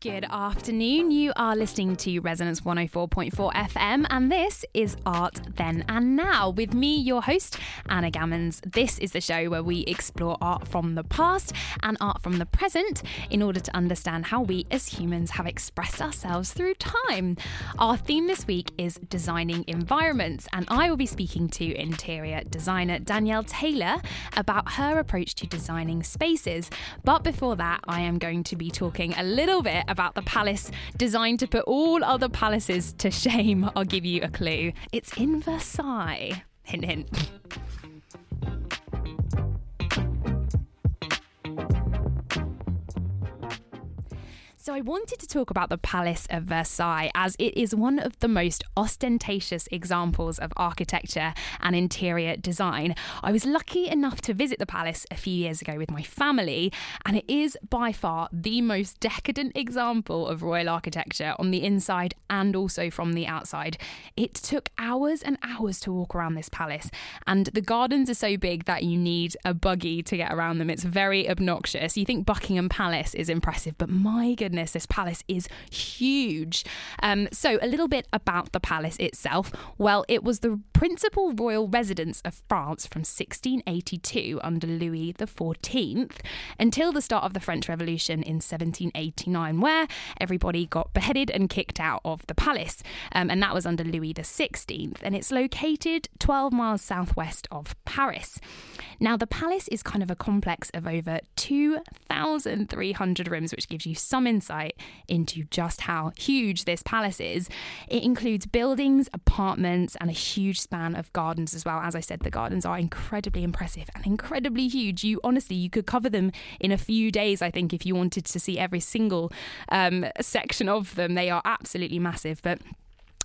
Good afternoon. You are listening to Resonance 104.4 FM, and this is Art Then and Now with me, your host, Anna Gammons. This is the show where we explore art from the past and art from the present in order to understand how we as humans have expressed ourselves through time. Our theme this week is designing environments, and I will be speaking to interior designer Danielle Taylor about her approach to designing spaces. But before that, I am going to be talking a little bit about the palace designed to put all other palaces to shame. I'll give you a clue. It's in Versailles. Hint, hint. So, I wanted to talk about the Palace of Versailles as it is one of the most ostentatious examples of architecture and interior design. I was lucky enough to visit the palace a few years ago with my family, and it is by far the most decadent example of royal architecture on the inside and also from the outside. It took hours and hours to walk around this palace, and the gardens are so big that you need a buggy to get around them. It's very obnoxious. You think Buckingham Palace is impressive, but my goodness goodness, this palace is huge. Um, so, a little bit about the palace itself. Well, it was the principal royal residence of France from 1682 under Louis XIV until the start of the French Revolution in 1789, where everybody got beheaded and kicked out of the palace. Um, and that was under Louis XVI. And it's located 12 miles southwest of Paris. Now, the palace is kind of a complex of over 2,300 rooms, which gives you some insight into just how huge this palace is. It includes buildings, apartments, and a huge span of gardens as well. As I said, the gardens are incredibly impressive and incredibly huge. You honestly, you could cover them in a few days, I think, if you wanted to see every single um, section of them. They are absolutely massive, but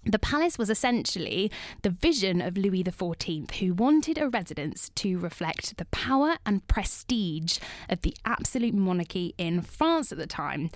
the palace was essentially the vision of Louis XIV, who wanted a residence to reflect the power and prestige of the absolute monarchy in France at the time.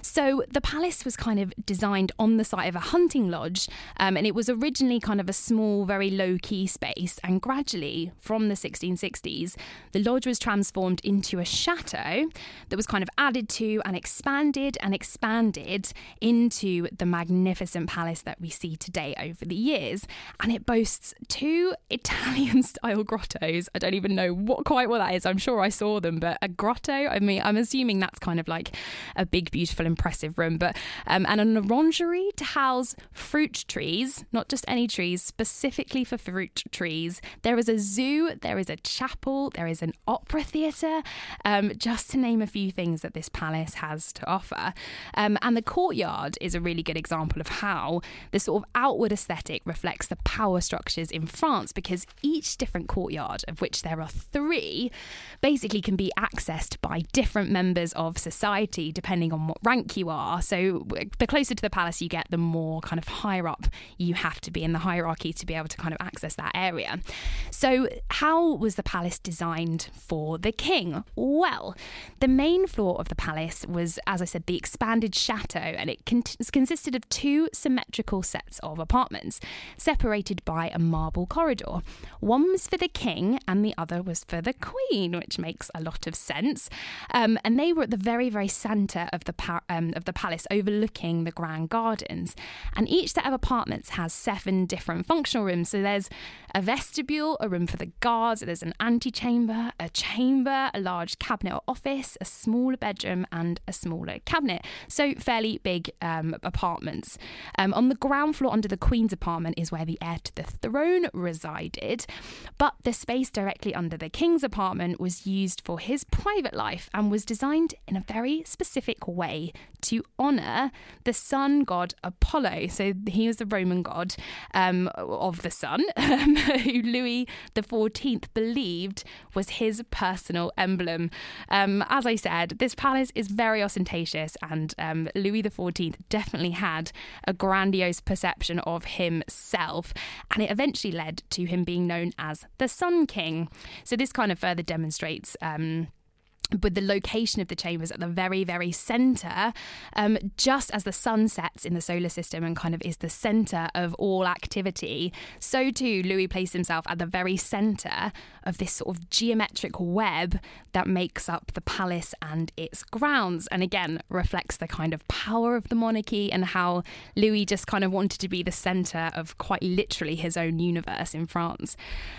So the palace was kind of designed on the site of a hunting lodge, um, and it was originally kind of a small, very low key space. And gradually, from the 1660s, the lodge was transformed into a chateau that was kind of added to and expanded and expanded into the magnificent palace that we see today over the years. And it boasts two Italian style grottos. I don't even know what quite what that is. I'm sure I saw them, but a grotto, I mean, I'm assuming that's kind of like a big, beautiful, impressive room, but um, and an orangery to house fruit trees, not just any trees, specifically for fruit trees. There is a zoo, there is a chapel, there is an opera theatre, um, just to name a few things that this palace has to offer. Um, and the courtyard is a really good example of how the sort of of outward aesthetic reflects the power structures in France because each different courtyard, of which there are three, basically can be accessed by different members of society depending on what rank you are. So the closer to the palace you get, the more kind of higher up you have to be in the hierarchy to be able to kind of access that area. So, how was the palace designed for the king? Well, the main floor of the palace was, as I said, the expanded chateau, and it con- consisted of two symmetrical sets of apartments, separated by a marble corridor. One was for the king and the other was for the queen, which makes a lot of sense. Um, and they were at the very, very centre of the um, of the palace, overlooking the grand gardens. And each set of apartments has seven different functional rooms. So there's a vestibule, a room for the guards, there's an antechamber, a chamber, a large cabinet or office, a smaller bedroom, and a smaller cabinet. So fairly big um, apartments. Um, on the ground floor floor under the Queen's apartment is where the heir to the throne resided, but the space directly under the King's apartment was used for his private life and was designed in a very specific way to honour the sun god Apollo. So he was the Roman god um, of the sun, um, who Louis XIV believed was his personal emblem. Um, as I said, this palace is very ostentatious, and um, Louis XIV definitely had a grandiose perception perception of himself, and it eventually led to him being known as the Sun King. So this kind of further demonstrates. Um, with the location of the chambers at the very, very center, um, just as the sun sets in the solar system and kind of is the center of all activity, so too Louis placed himself at the very center of this sort of geometric web that makes up the palace and its grounds. And again, reflects the kind of power of the monarchy and how Louis just kind of wanted to be the center of quite literally his own universe in France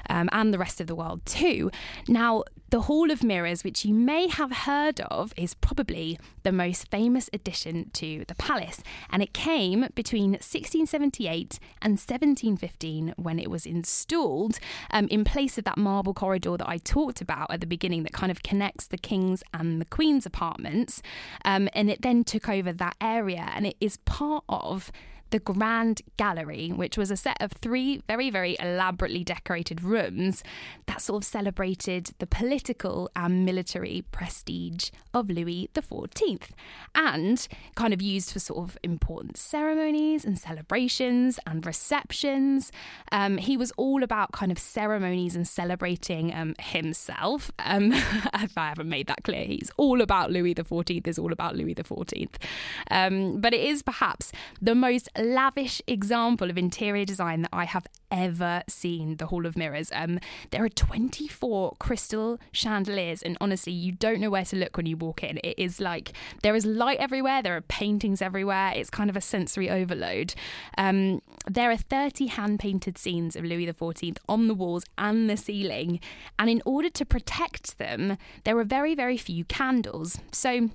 um, and the rest of the world too. Now, the Hall of Mirrors, which you may have heard of, is probably the most famous addition to the palace, and it came between 1678 and 1715 when it was installed um, in place of that marble corridor that I talked about at the beginning that kind of connects the king's and the queen's apartments. Um, and it then took over that area, and it is part of the Grand Gallery, which was a set of three very, very elaborately decorated rooms that sort of celebrated the political and military prestige of Louis XIV and kind of used for sort of important ceremonies and celebrations and receptions. Um, he was all about kind of ceremonies and celebrating um, himself. Um, if I haven't made that clear, he's all about Louis XIV, is all about Louis XIV. Um, but it is perhaps the most lavish example of interior design that I have ever seen the Hall of Mirrors. Um, there are 24 crystal chandeliers, and honestly, you don't know where to look when you walk in. It is like there is light everywhere, there are paintings everywhere. It's kind of a sensory overload. Um, there are 30 hand painted scenes of Louis XIV on the walls and the ceiling, and in order to protect them, there are very, very few candles. So,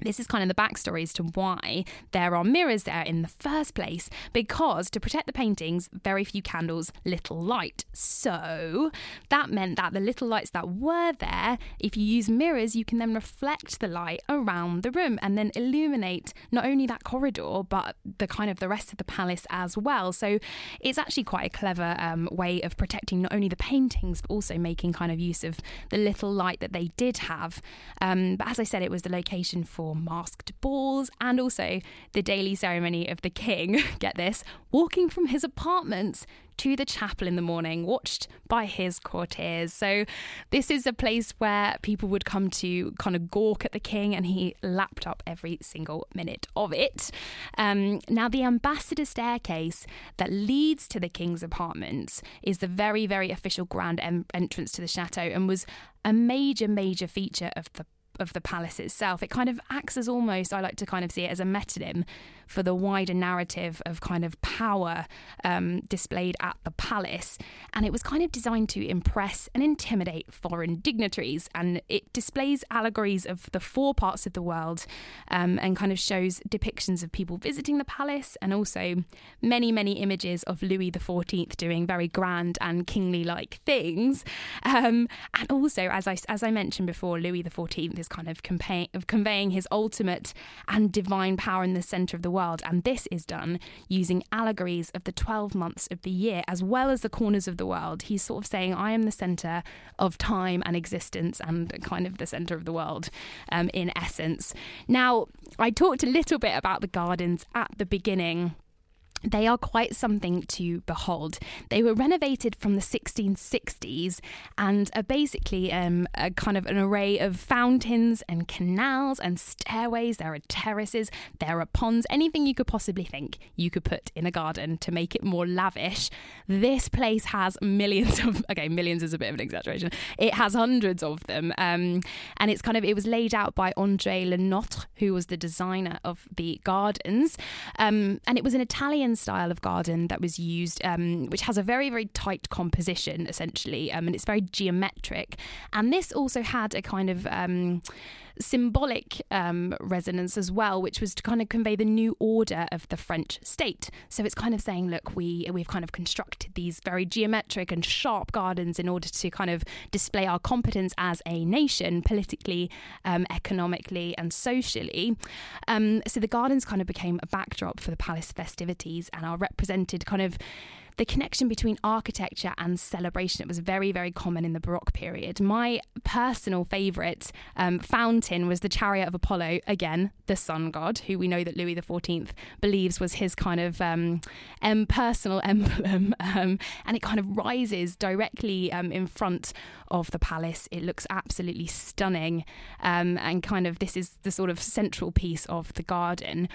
this is kind of the backstory as to why there are mirrors there in the first place, because to protect the paintings, very few candles, little light. So that meant that the little lights that were there, if you use mirrors, you can then reflect the light around the room and then illuminate not only that corridor, but the kind of the rest of the palace as well. So it's actually quite a clever um, way of protecting not only the paintings, but also making kind of use of the little light that they did have. Um, but as I said, it was the location for for masked balls and also the daily ceremony of the king, get this, walking from his apartments to the chapel in the morning, watched by his courtiers. So, this is a place where people would come to kind of gawk at the king, and he lapped up every single minute of it. Um, now, the ambassador staircase that leads to the king's apartments is the very, very official grand entrance to the chateau and was a major, major feature of the of the palace itself. It kind of acts as almost, I like to kind of see it as a metonym for the wider narrative of kind of power um, displayed at the palace. And it was kind of designed to impress and intimidate foreign dignitaries. And it displays allegories of the four parts of the world um, and kind of shows depictions of people visiting the palace and also many, many images of Louis XIV doing very grand and kingly like things. Um, and also, as I, as I mentioned before, Louis XIV kind of, convey, of conveying his ultimate and divine power in the centre of the world. And this is done using allegories of the 12 months of the year as well as the corners of the world. He's sort of saying, I am the centre of time and existence and kind of the centre of the world um, in essence. Now, I talked a little bit about the gardens at the beginning they are quite something to behold. They were renovated from the 1660s and are basically um, a kind of an array of fountains and canals and stairways. There are terraces, there are ponds, anything you could possibly think you could put in a garden to make it more lavish. This place has millions of, okay, millions is a bit of an exaggeration. It has hundreds of them. Um, and it's kind of, it was laid out by Andre Le Nôtre, who was the designer of the gardens. Um, and it was an Italian style of garden that was used, um, which has a very, very tight composition essentially, um, and it's very geometric. And this also had a kind of um, symbolic um, resonance as well, which was to kind of convey the new order of the French state. So it's kind of saying, look, we we've kind of constructed these very geometric and sharp gardens in order to kind of display our competence as a nation, politically, um, economically, and socially. Um, so the gardens kind of became a backdrop for the palace festivities and are represented kind of the connection between architecture and celebration. It was very, very common in the Baroque period. My personal favourite um, fountain was the Chariot of Apollo, again, the sun god, who we know that Louis XIV believes was his kind of um, personal emblem. Um, and it kind of rises directly um, in front of the palace. It looks absolutely stunning. Um, and kind of this is the sort of central piece of the garden.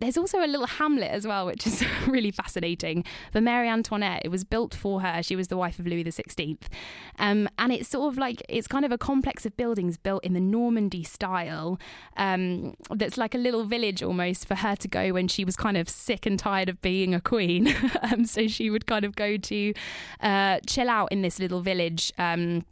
There's also a little hamlet as well, which is really fascinating. For Mary Antoinette, it was built for her. She was the wife of Louis XVI. Um, and it's sort of like, it's kind of a complex of buildings built in the Normandy style um, that's like a little village almost for her to go when she was kind of sick and tired of being a queen. um, so she would kind of go to uh, chill out in this little village. Um,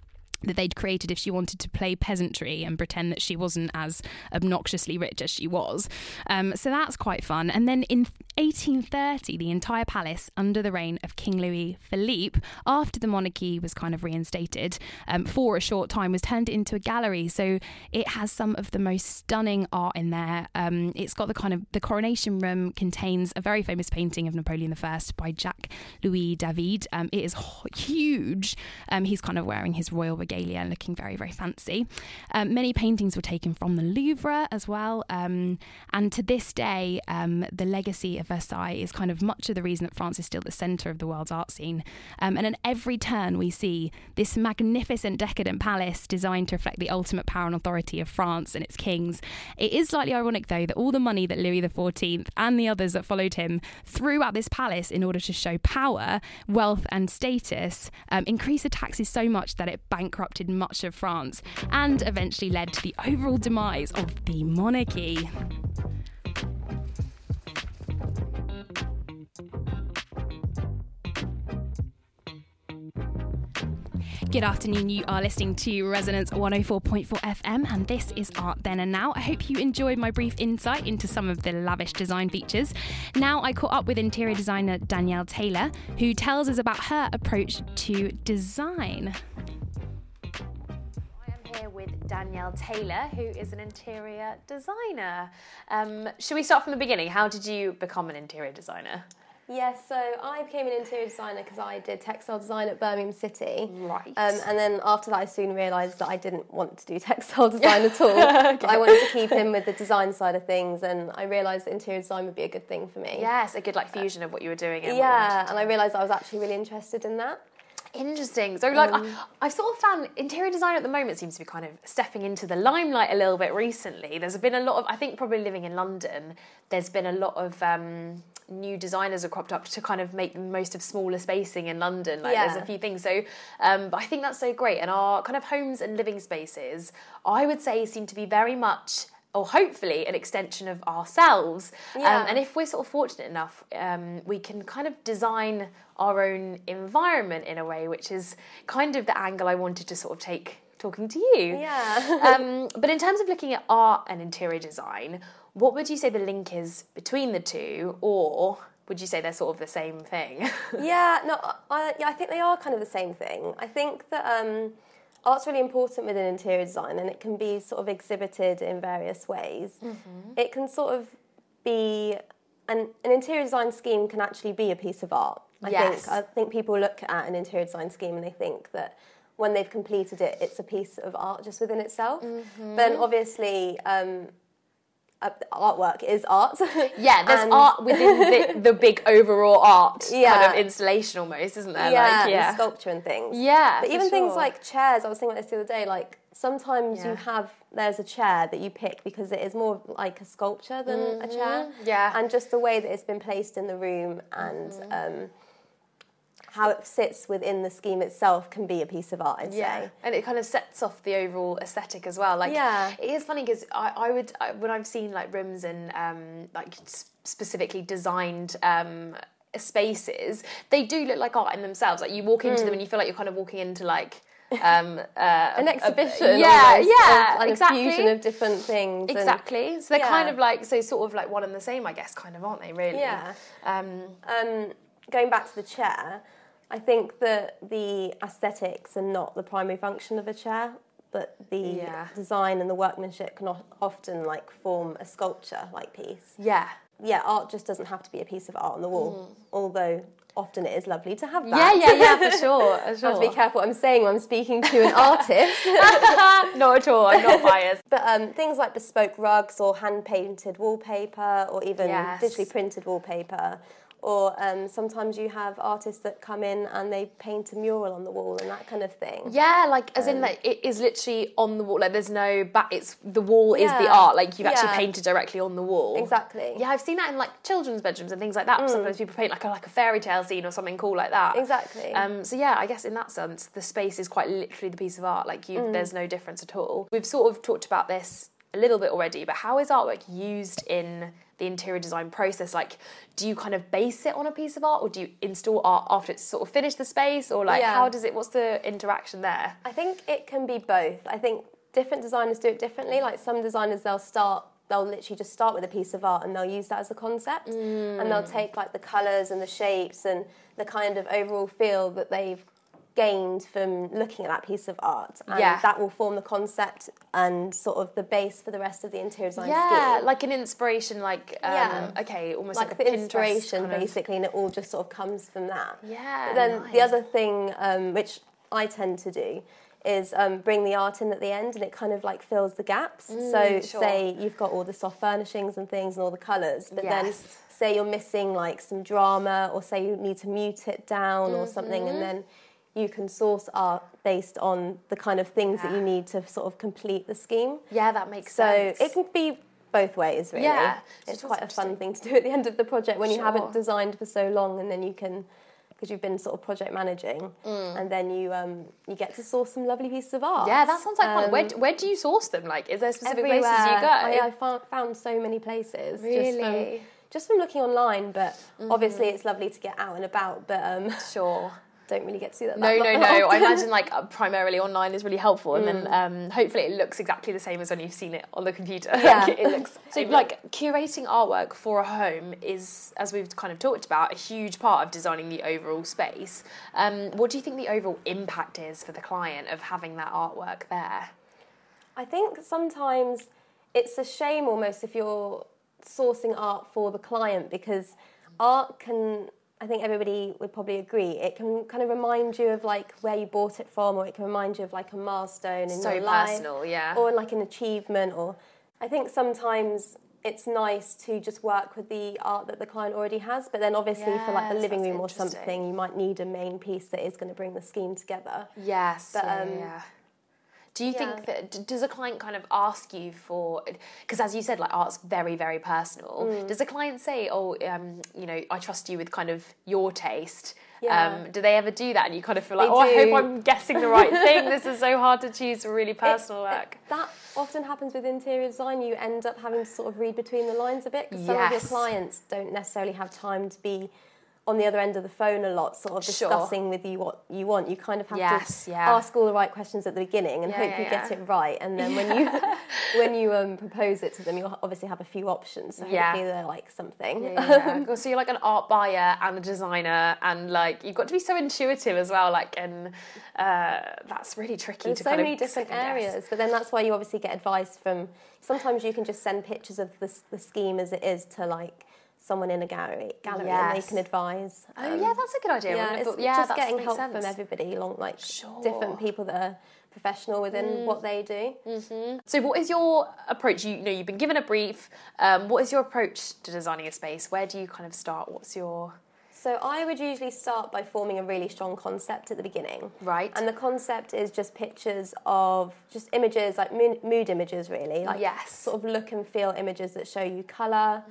that they'd created if she wanted to play peasantry and pretend that she wasn't as obnoxiously rich as she was. Um, so that's quite fun. And then in 1830, the entire palace, under the reign of King Louis Philippe, after the monarchy was kind of reinstated um, for a short time, was turned into a gallery. So it has some of the most stunning art in there. Um, it's got the kind of the coronation room contains a very famous painting of Napoleon I by Jacques Louis David. Um, it is huge. Um, he's kind of wearing his royal regalia, looking very very fancy. Um, many paintings were taken from the Louvre as well, um, and to this day, the legacy of Versailles is kind of much of the reason that France is still the centre of the world's art scene. Um, and at every turn, we see this magnificent, decadent palace designed to reflect the ultimate power and authority of France and its kings. It is slightly ironic, though, that all the money that Louis XIV and the others that followed him threw at this palace in order to show power, wealth, and status um, increased the taxes so much that it bankrupted much of France and eventually led to the overall demise of the monarchy. Good afternoon. You are listening to Resonance 104.4 FM, and this is Art Then and Now. I hope you enjoyed my brief insight into some of the lavish design features. Now, I caught up with interior designer Danielle Taylor, who tells us about her approach to design. Danielle Taylor, who is an interior designer. Um, should we start from the beginning? How did you become an interior designer? Yes, so I became an interior designer because I did textile design at Birmingham City. Right. Um, and then after that, I soon realised that I didn't want to do textile design at all. okay. I wanted to keep in with the design side of things, and I realised that interior design would be a good thing for me. Yes, a good like fusion of what you were doing. And yeah, and I realised I was actually really interested in that. Interesting. So, like, um, I, have sort of found interior design at the moment seems to be kind of stepping into the limelight a little bit recently. There's been a lot of, I think, probably living in London, there's been a lot of um, new designers have cropped up to kind of make the most of smaller spacing in London. Like, yeah. there's a few things. So, um, but I think that's so great. And our kind of homes and living spaces, I would say, seem to be very much or hopefully an extension of ourselves. Um, yeah. Um, and if we're sort of fortunate enough, um, we can kind of design our own environment in a way, which is kind of the angle I wanted to sort of take talking to you. Yeah. um, but in terms of looking at art and interior design, what would you say the link is between the two, or would you say they're sort of the same thing? yeah, no, I, yeah, I think they are kind of the same thing. I think that um, art's really important within interior design and it can be sort of exhibited in various ways. Mm-hmm. It can sort of be an, an interior design scheme can actually be a piece of art. I yes. think I think people look at an interior design scheme and they think that when they've completed it, it's a piece of art just within itself. Mm-hmm. Then obviously, um, uh, artwork is art. Yeah, there's art within the, the, big overall art yeah. kind of installation almost, isn't there? Yeah, like, yeah. sculpture and things. Yeah, but even sure. things like chairs. I was thinking about this the other day. Like sometimes yeah. you have there's a chair that you pick because it is more like a sculpture than mm-hmm. a chair. Yeah, and just the way that it's been placed in the room and. Mm-hmm. Um, how it sits within the scheme itself can be a piece of art, I'd yeah. say. And it kind of sets off the overall aesthetic as well. Like, yeah. it is funny because I, I would, I, when I've seen like rooms and um, like specifically designed um, spaces, they do look like art in themselves. Like you walk into mm. them and you feel like you're kind of walking into like um, uh, an exhibition. A, yeah, yeah, like exactly. A fusion of different things. Exactly. And, so they're yeah. kind of like so sort of like one and the same, I guess, kind of, aren't they? Really? Yeah. Um, um, going back to the chair, I think that the aesthetics are not the primary function of a chair, but the yeah. design and the workmanship can often like form a sculpture like piece. Yeah. Yeah, art just doesn't have to be a piece of art on the wall, mm. although often it is lovely to have that. yeah, yeah, for sure. For I have sure. to be careful what I'm saying when I'm speaking to an artist. not at all. I'm not biased. But um, things like bespoke rugs or hand painted wallpaper or even Yes. digitally printed wallpaper. Or um, sometimes you have artists that come in and they paint a mural on the wall and that kind of thing. Yeah, like as in like it is literally on the wall. Like there's no back. It's the wall is the art. Like you've actually Yeah. painted directly on the wall. Exactly. Yeah, I've seen that in like children's bedrooms and things like that. Sometimes people paint like a, like a fairy tale scene or something cool like that. Exactly. Um, so yeah, I guess in that sense, the space is quite literally the piece of art. Like Mm. you, there's no difference at all. We've sort of talked about this a little bit already, but how is artwork used in the interior design process? Like, do you kind of base it on a piece of art, or do you install art after it's sort of finished the space, or like Yeah. how does it? What's the interaction there? I think it can be both. I think different designers do it differently. Like some designers, they'll start, they'll literally just start with a piece of art and they'll use that as a concept. And they'll mm. take like the colours and the shapes and the kind of overall feel that they've gained from looking at that piece of art. And Yeah. that will form the concept and sort of the base for the rest of the interior design Yeah, scheme. like an inspiration, like um, Yeah. okay, almost like, like, the Pinterest inspiration kind of- basically and it all just sort of comes from that Yeah, but then the other thing um, which i tend to do is um, bring the art in at the end and it kind of like fills the gaps so Mm, sure. say you've got all the soft furnishings and things and all the colours but then say you're missing like some drama or say you need to mute it down or something Mm-hmm. and then you can source art based on the kind of things that you need to sort of complete the scheme Yeah, that makes so sense. So it can be both ways, really. Yeah, it's quite a fun thing to do at the end of the project when you haven't designed for so long, and then you can, because you've been sort of project managing, and then you um, you get to source some lovely pieces of art. Mm. yeah, that sounds like fun. Um, Where, where do you source them? Like, is there specific everywhere. places you go? I, I found, found so many places. Really? Mm-hmm. just from looking online, but obviously it's lovely to get out and about, but um, sure. Don't really get to see that. No, that no, lot- no. I imagine like uh, primarily online is really helpful, and then Mm. um, hopefully it looks exactly the same as when you've seen it on the computer. Yeah. Like, it looks so. Like curating artwork for a home is, as we've kind of talked about, a huge part of designing the overall space. Um, what do you think the overall impact is for the client of having that artwork there? I think sometimes it's a shame almost if you're sourcing art for the client because art can I think everybody would probably agree it can kind of remind you of like where you bought it from or it can remind you of like a milestone in So your life personal, yeah. or like an achievement or I think sometimes it's nice to just work with the art that the client already has but then obviously for like the living room or something you might need a main piece that is going to bring the scheme together Yes, But, yeah, um, yeah. Do you yeah. think that d- does a client kind of ask you for because as you said like art's very very personal. Mm. Does a client say, "Oh, um, you know, I trust you with kind of your taste"? Yeah. Um, do they ever do that and you kind of feel like, They "Oh, I hope I'm guessing the right thing. This is so hard to choose really personal It- it- work." that often happens with interior design. You end up having to sort of read between the lines a bit because some of your clients don't necessarily have time to be on the other end of the phone a lot, sort of Sure. discussing with you what you want. You kind of have Yes, to yeah. ask all the right questions at the beginning and Yeah, hope yeah, you get it right. And then when you when you um, propose it to them, you'll obviously have a few options. So Yeah. hopefully they're like something. Yeah, so you're like an art buyer and a designer, and like you've got to be so intuitive as well. Like, and uh, that's really tricky There's to so many different second guess. areas, but then that's why you obviously get advice from. Sometimes you can just send pictures of the, the scheme as it is to like someone in a gallery, gallery, and they can advise. Oh um, yeah, that's a good idea. Yeah, it's yeah, just getting help sense. from everybody along like Sure. different people that are professional within Mm. what they do. So, what is your approach? You, you know, you've been given a brief. Um, what is your approach to designing a space? Where do you kind of start? What's your So I would usually start by forming a really strong concept at the beginning. Right. And the concept is just pictures of just images, like mood, mood images, really. Like Yes. Sort of look and feel images that show you color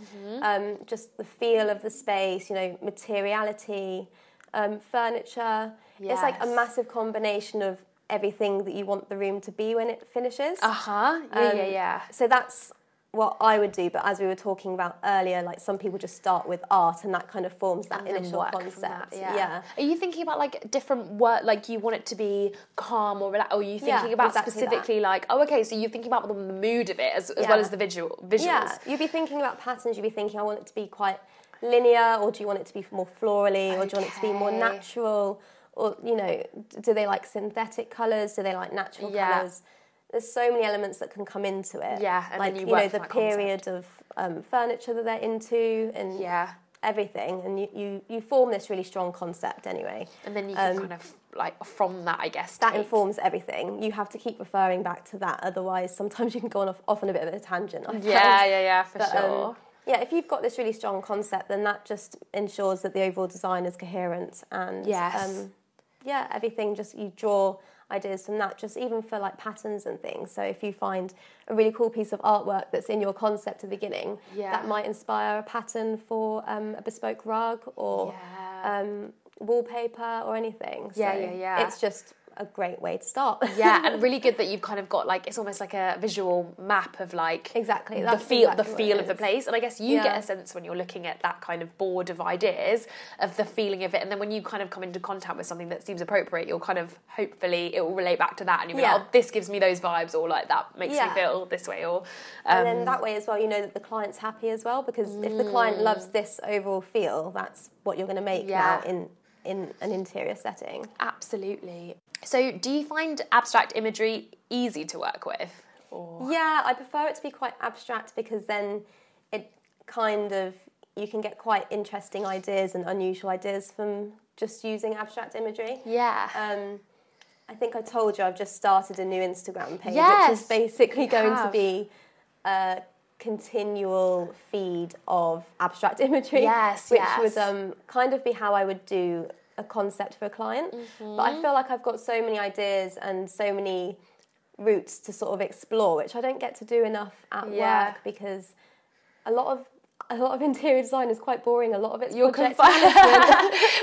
um, just the feel of the space, you know, materiality, um, furniture. It's like a massive combination of everything that you want the room to be when it finishes. uh huh? Yeah, Um, yeah, yeah. So that's what I would do. But as we were talking about earlier, like some people just start with art, and that kind of forms that initial concept. that, yeah. Are you thinking about like different work? Like you want it to be calm or relaxed? Or are you Yeah, thinking about exactly specifically like oh okay, so you're thinking about the mood of it as, as Yeah. well as the visual visuals. Yeah, you'd be thinking about patterns. You'd be thinking, I want it to be quite linear, or do you want it to be more florally, or do you want it to be more natural, or you know, do they like synthetic colours? Do they like natural Yeah. colours? There's so many elements that can come into it. Yeah, like you you, know the that concept. period of um, furniture that they're into, and Yeah. everything, and you, you, you form this really strong concept anyway. And then you can Um, kind of like from that, I guess. That take- informs everything. You have to keep referring back to that, otherwise, sometimes you can go on off, off on a bit of a tangent. I Yeah, find. yeah, yeah, for But, um, sure. yeah, if you've got this really strong concept, then that just ensures that the overall design is coherent and Yes. um, yeah, everything just you draw ideas from that, just even for like patterns and things. So if you find a really cool piece of artwork that's in your concept at the beginning, Yeah. that might inspire a pattern for um, a bespoke rug or Yeah. um, wallpaper or anything. Yeah, So yeah, yeah. It's just a great way to start. yeah, and really good that you've kind of got like it's almost like a visual map of like Exactly, the feel exactly the feel of the place. And I guess you get a sense when you're looking at that kind of board of ideas of the feeling of it, and then when you kind of come into contact with something that seems appropriate, you'll kind of hopefully it will relate back to that, and you'll be Yeah. like, oh, this gives me those vibes, or like that makes Yeah. me feel this way, or um, and then that way as well, you know that the client's happy as well because if the client Mm. loves this overall feel, that's what you're going to make Yeah. now in in an interior setting. absolutely. So, do you find abstract imagery easy to work with? Or Yeah, I prefer it to be quite abstract because then it kind of you can get quite interesting ideas and unusual ideas from just using abstract imagery. yeah, Um, I think I told you I've just started a new Instagram page, which is basically going to be a continual feed of abstract imagery. Yes, which yes. would um, kind of be how I would do a concept for a client. But Mm-hmm. I feel like I've got so many ideas and so many routes to sort of explore, which I don't get to do enough at Yeah. work because a lot of a lot of interior design is quite boring. A lot of it's You're confined.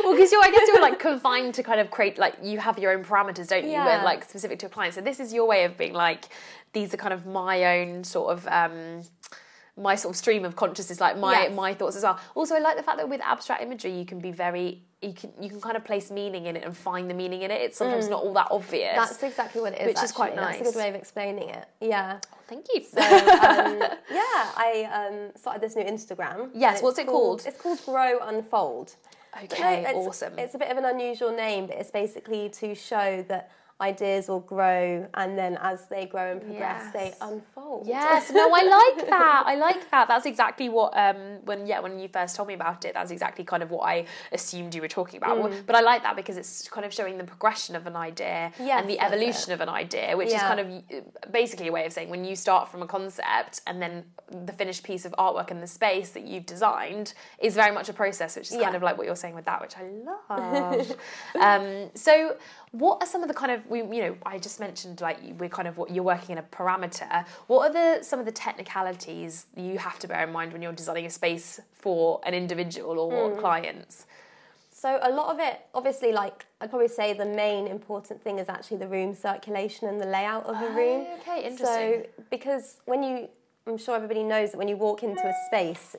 well, because you're, I guess you're like confined to kind of create, like, you have your own parameters, don't you? Yeah. Where, like, specific to a client. So this is your way of being like, these are kind of my own sort of, um, my sort of stream of consciousness, like my Yes. my thoughts as well. Also, I like the fact that with abstract imagery, you can be very, you can you can kind of place meaning in it and find the meaning in it. It's sometimes not all that obvious. That's exactly what it is. Which is quite actually. That's a nice. good way of explaining it. Yeah. Thank you. So um, yeah, I um, started this new Instagram. Yes, what's it called? It's called Grow Unfold. okay, it's, awesome. It's a bit of an unusual name, but it's basically to show that ideas will grow, and then as they grow and progress, they unfold. Yes, no, I like that. I like that. That's exactly what um when yeah when you first told me about it, that's exactly kind of what I assumed you were talking about. Mm. But I like that because it's kind of showing the progression of an idea Yes, and the evolution of an idea, which is kind of basically a way of saying when you start from a concept and then the finished piece of artwork and the space that you've designed is very much a process, which is kind of like what you're saying with that, which I love. um, so what are some of the kind of we you know I just mentioned like we're kind of what you're working in a parameter. What are the some of the technicalities you have to bear in mind when you're designing a space for an individual or Hmm. clients? So a lot of it, obviously, like I'd probably say the main important thing is actually the room circulation and the layout of the room. okay, interesting. So because when you, I'm sure everybody knows that when you walk into a space,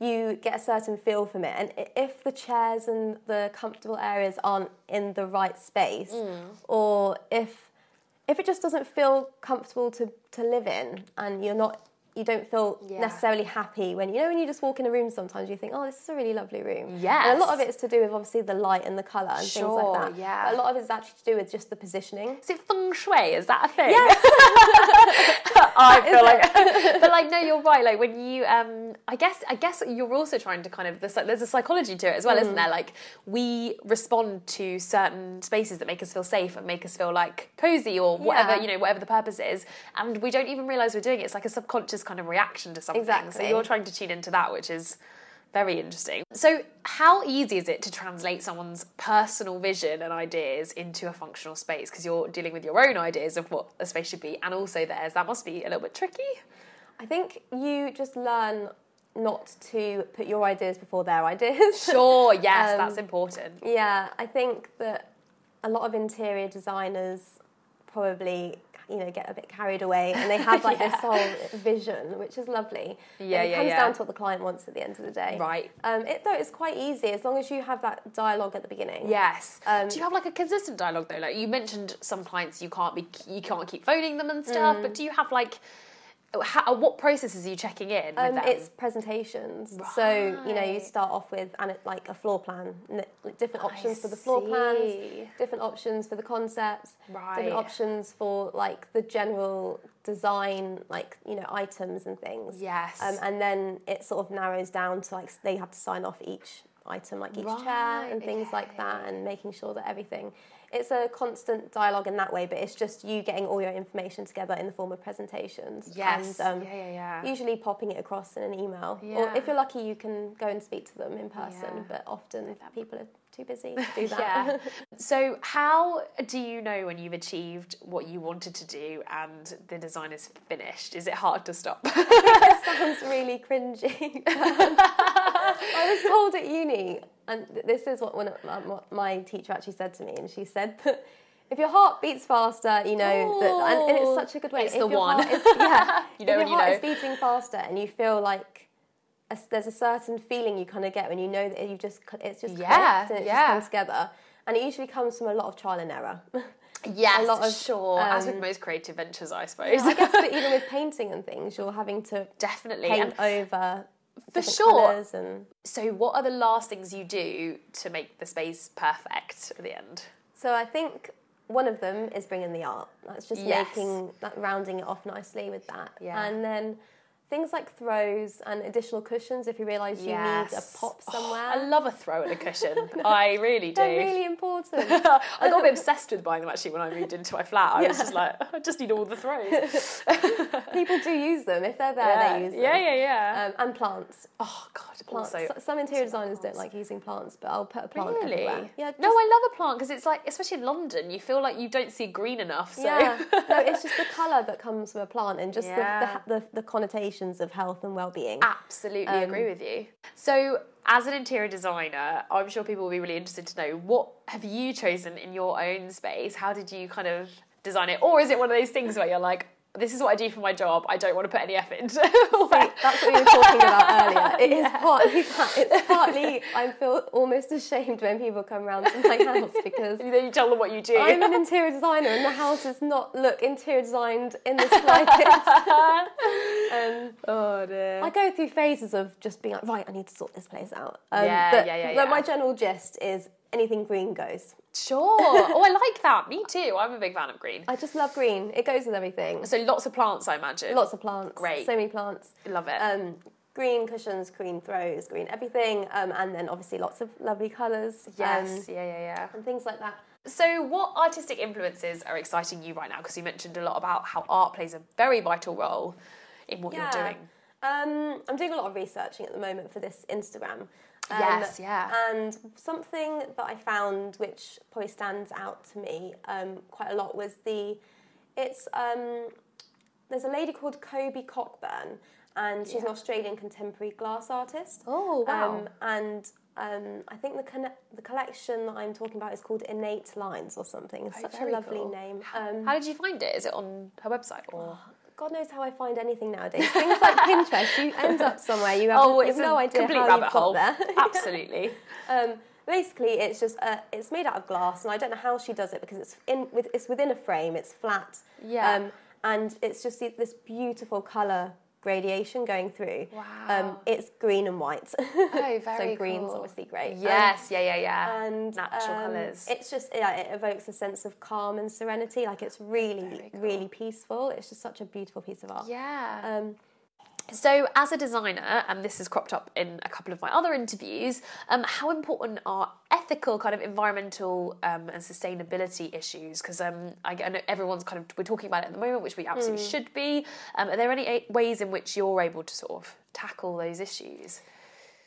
you get a certain feel from it, and if the chairs and the comfortable areas aren't in the right space, Mm. or if if it just doesn't feel comfortable to to live in, and you're not. You don't feel Yeah. necessarily happy when you know when you just walk in a room. Sometimes you think, "Oh, this is a really lovely room." and a lot of it is to do with obviously the light and the color and things like that. yeah. But a lot of it is actually to do with just the positioning. Is it feng shui? Is that a thing? Yes. I feel like, but like, no, you're right. Like when you, um, I guess, I guess you're also trying to kind of there's, there's a psychology to it as well, Mm. isn't there? Like we respond to certain spaces that make us feel safe and make us feel like cozy or whatever Yeah. you know, whatever the purpose is, and we don't even realize we're doing it. It's like a subconscious kind of reaction to something. So Exactly. you're trying to tune into that, which is. Very interesting. So, how easy is it to translate someone's personal vision and ideas into a functional space? Because you're dealing with your own ideas of what a space should be and also theirs. That must be a little bit tricky. I think you just learn not to put your ideas before their ideas. Sure, yes, Um, that's important. yeah, I think that a lot of interior designers probably you know get a bit carried away and they have like this whole vision which is lovely Yeah, it yeah, comes yeah. down to what the client wants at the end of the day Right. um, it though it's quite easy as long as you have that dialogue at the beginning Yes. Um, do you have like a consistent dialogue though? Like you mentioned some clients you can't be you can't keep phoning them and stuff, Mm. but do you have like How, what processes are you checking in with Um, it's presentations. So you know, you start off with and like a floor plan, different I options for the floor plans, different options for the concepts, Right. different options for like the general design, like you know, items and things. Yes. Um, and then it sort of narrows down to like they have to sign off each item, like each chair and things like that, and making sure that everything. It's a constant dialogue in that way, but it's just you getting all your information together in the form of presentations. Yes. And, um, yeah, yeah, yeah. usually popping it across in an email. Or if you're lucky, you can go and speak to them in person, Yeah. but often people are too busy to do that. yeah. So, how do you know when you've achieved what you wanted to do and the design is finished? Is it hard to stop? it sounds really cringy. I was told at uni, and this is what one of my, my teacher actually said to me, and she said that if your heart beats faster, you know, that, and, and it's such a good way. It's if the one. Is, yeah, You know if when your you heart know. is beating faster, and you feel like a, there's a certain feeling you kind of get when you know that you just it's just Yeah, and it yeah. just comes together, and it usually comes from a lot of trial and error. yes, a lot of, sure. As with um, most creative ventures, I suppose. I guess that even with painting and things, you're having to Definitely. paint And over For sure. and so, what are the last things you do to make the space perfect at the end? So I think one of them is bringing the art. That's just Yes. making that rounding it off nicely with that. Yeah. And then things like throws and additional cushions if you realise you need a Yes. pop Oh, somewhere. I love a throw and a cushion. I really do. They're really important. I got a bit obsessed with buying them actually when I moved into my flat. I was just like, I just need all the throws. People do use them. If they're there, yeah. they use them. yeah, yeah, yeah. Um, and plants. oh God, Plants. also. Some interior designers don't like using plants, but I'll put a plant Really? everywhere. Yeah. no, I love a plant because it's like, especially in London, you feel like you don't see green enough. So Yeah, no, it's just the colour that comes from a plant and just Yeah. the, the, the, the of health and well-being. absolutely Um, agree with you. So, as an interior designer, I'm sure people will be really interested to know what have you chosen in your own space? How did you kind of design it, or is it one of those things where you're like, this is what I do for my job. I don't want to put any effort into. it. That's what we were talking about earlier. It is partly that. It's partly I feel almost ashamed when people come round to my house because And then you tell them what you do. I'm an interior designer and the house does not look interior designed in the slightest. um, oh dear. I go through phases of just being like, right, I need to sort this place out. Um, Yeah, but, yeah, yeah, but yeah. my general gist is anything green goes. Sure. Oh, I like that. Me too. I'm a big fan of green. I just love green. It goes with everything. So lots of plants, I imagine. Lots of plants. Great. So many plants. Love it. Um, green cushions, green throws, green everything, um, and then obviously lots of lovely colours. yes. um, yeah, yeah, yeah. and things like that. So, what artistic influences are exciting you right now? Because you mentioned a lot about how art plays a very vital role in what you're doing. Um, I'm doing a lot of researching at the moment for this Instagram. Um, Yes, yeah. And something that I found which probably stands out to me um, quite a lot was the. It's um, there's a lady called Kobe Cockburn, and she's an Australian contemporary glass artist. Oh, wow. Um, and um, I think the conne- the collection that I'm talking about is called Innate Lines or something. It's Oh, such a lovely cool. name. Um, How did you find it? Is it on her website or? God knows how I find anything nowadays. Things like Pinterest, you end up somewhere you have, Oh, you have no idea how rabbit you've hole. got there. Absolutely. um, basically, it's just uh, it's made out of glass, and I don't know how she does it because it's in with it's within a frame, it's flat, Yeah. um, and it's just this beautiful color gradation going through. Wow. Um, it's green and white. Oh, very so green's cool. obviously great. Um, Yes, yeah, yeah, yeah. and Natural um, colours. It's just yeah, it evokes a sense of calm and serenity. Like it's really, cool. really peaceful. It's just such a beautiful piece of art. Yeah. Um, So, as a designer, and this has cropped up in a couple of my other interviews, um, how important are ethical, kind of environmental um, and sustainability issues? Because um, I, I know everyone's kind of we're talking about it at the moment, which we absolutely should be. Um, are there any ways in which you're able to sort of tackle those issues?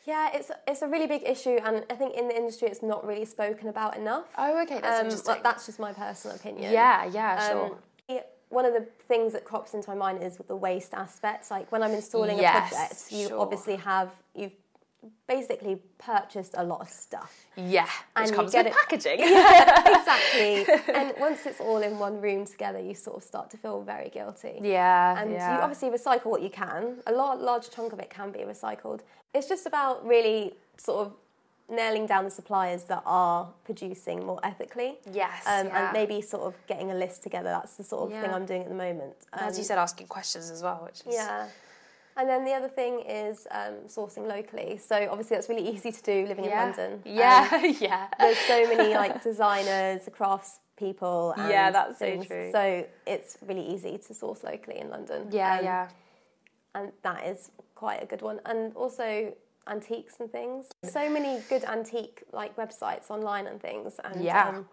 Yeah, it's it's a really big issue, and I think in the industry it's not really spoken about enough. Oh, okay, that's Um, interesting. well, that's just my personal opinion. yeah, yeah, Um, sure. yeah, One of the things that crops into my mind is the waste aspect. Like when I'm installing Yes, a project, you sure. obviously have you've basically purchased a lot of stuff. Yeah, which and you get with it- packaging. exactly. and once it's all in one room together, you sort of start to feel very guilty. yeah, And yeah. you obviously recycle what you can. A lot, large chunk of it can be recycled. It's just about really sort of nailing down the suppliers that are producing more ethically. Yes, Um, yeah. And maybe sort of getting a list together. That's the sort of thing I'm doing at the moment. As you Um, said, asking questions as well, which is Yeah. And then the other thing is um, sourcing locally. So obviously that's really easy to do living yeah, in London. Um, Yeah, yeah. there's so many like designers, crafts people. And Yeah, that's so true. So it's really easy to source locally in London. Yeah, Um, yeah. And that is quite a good one. And also antiques and things. So many good antique like websites online and things. And Yeah. um,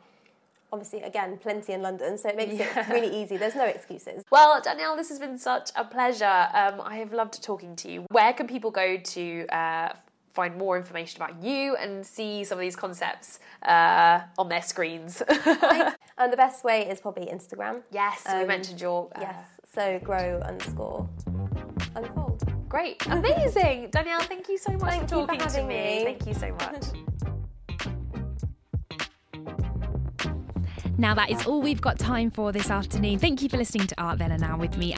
obviously again plenty in London, so it makes Yeah. it really easy. There's no excuses. Well, Danielle, this has been such a pleasure. Um, I have loved talking to you. Where can people go to uh, find more information about you and see some of these concepts uh, on their screens? And the best way is probably Instagram. yes, we Um, mentioned your. Uh, Yes. So grow underscore. Great, amazing, Danielle. Thank you so much Thank for you for talking to having me. me. Thank you so much. Now, that is all we've got time for this afternoon. Thank you for listening to Art Then and Now with me,